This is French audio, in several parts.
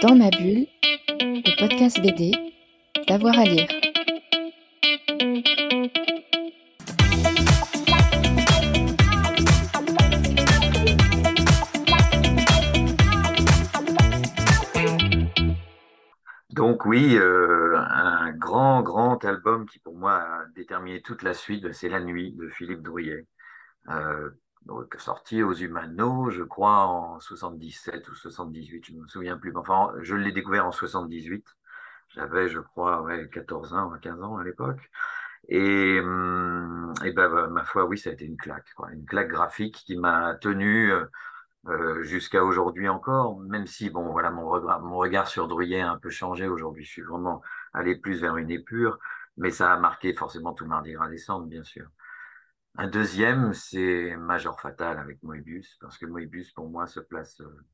Dans ma bulle, le podcast BD, d'avoir à lire. Donc oui, euh, un grand, grand album qui pour moi a déterminé toute la suite, c'est La Nuit de Philippe Drouillet, euh, sorti aux Humano, je crois, en 77 ou 78, je ne me souviens plus. Enfin, je l'ai découvert en 78. J'avais, je crois, ouais, 14 ans, 15 ans à l'époque. Et, hum, ben, bah, ma foi, oui, ça a été une claque. Une claque graphique qui m'a tenu euh, jusqu'à aujourd'hui encore, même si, bon, voilà, mon regard, mon regard sur Druyet a un peu changé aujourd'hui. Je suis vraiment allé plus vers une épure, mais ça a marqué forcément tout Mardi Gras décembre, bien sûr. Un deuxième, c'est Major Fatal avec Moebius, parce que Moebius, pour moi, se place, euh,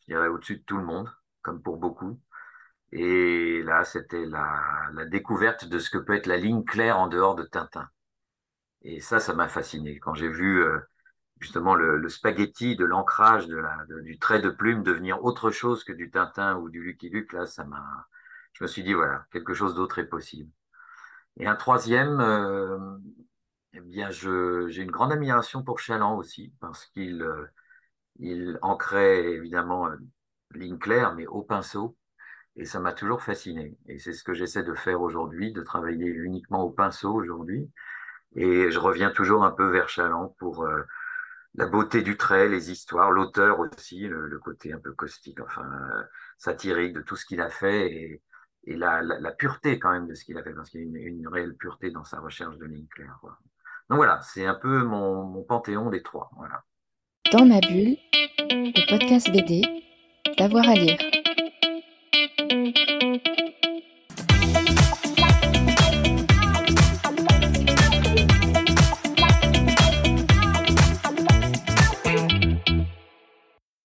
je dirais, au-dessus de tout le monde, comme pour beaucoup. Et là, c'était la, découverte de ce que peut être la ligne claire en dehors de Tintin. Et ça, ça m'a fasciné. Quand j'ai vu euh, justement le, spaghetti de l'ancrage du trait de plume devenir autre chose que du Tintin ou du Lucky Luke, là, ça m'a, je me suis dit, voilà, quelque chose d'autre est possible. Et un troisième, euh, eh bien, j'ai une grande admiration pour Chaland aussi, parce qu'il euh, il ancrait évidemment euh, mais au pinceau, et ça m'a toujours fasciné. Et c'est ce que j'essaie de faire aujourd'hui, de travailler uniquement au pinceau aujourd'hui. Et je reviens toujours un peu vers Chaland pour euh, la beauté du trait, les histoires, l'auteur aussi, le, côté un peu caustique, enfin euh, satirique de tout ce qu'il a fait, et, la, la, pureté quand même de ce qu'il a fait, parce qu'il y a une, une, réelle pureté dans sa recherche de ligne. Quoi. Donc voilà, c'est un peu mon, panthéon des trois. Dans ma bulle, le podcast BD, d'avoir à lire.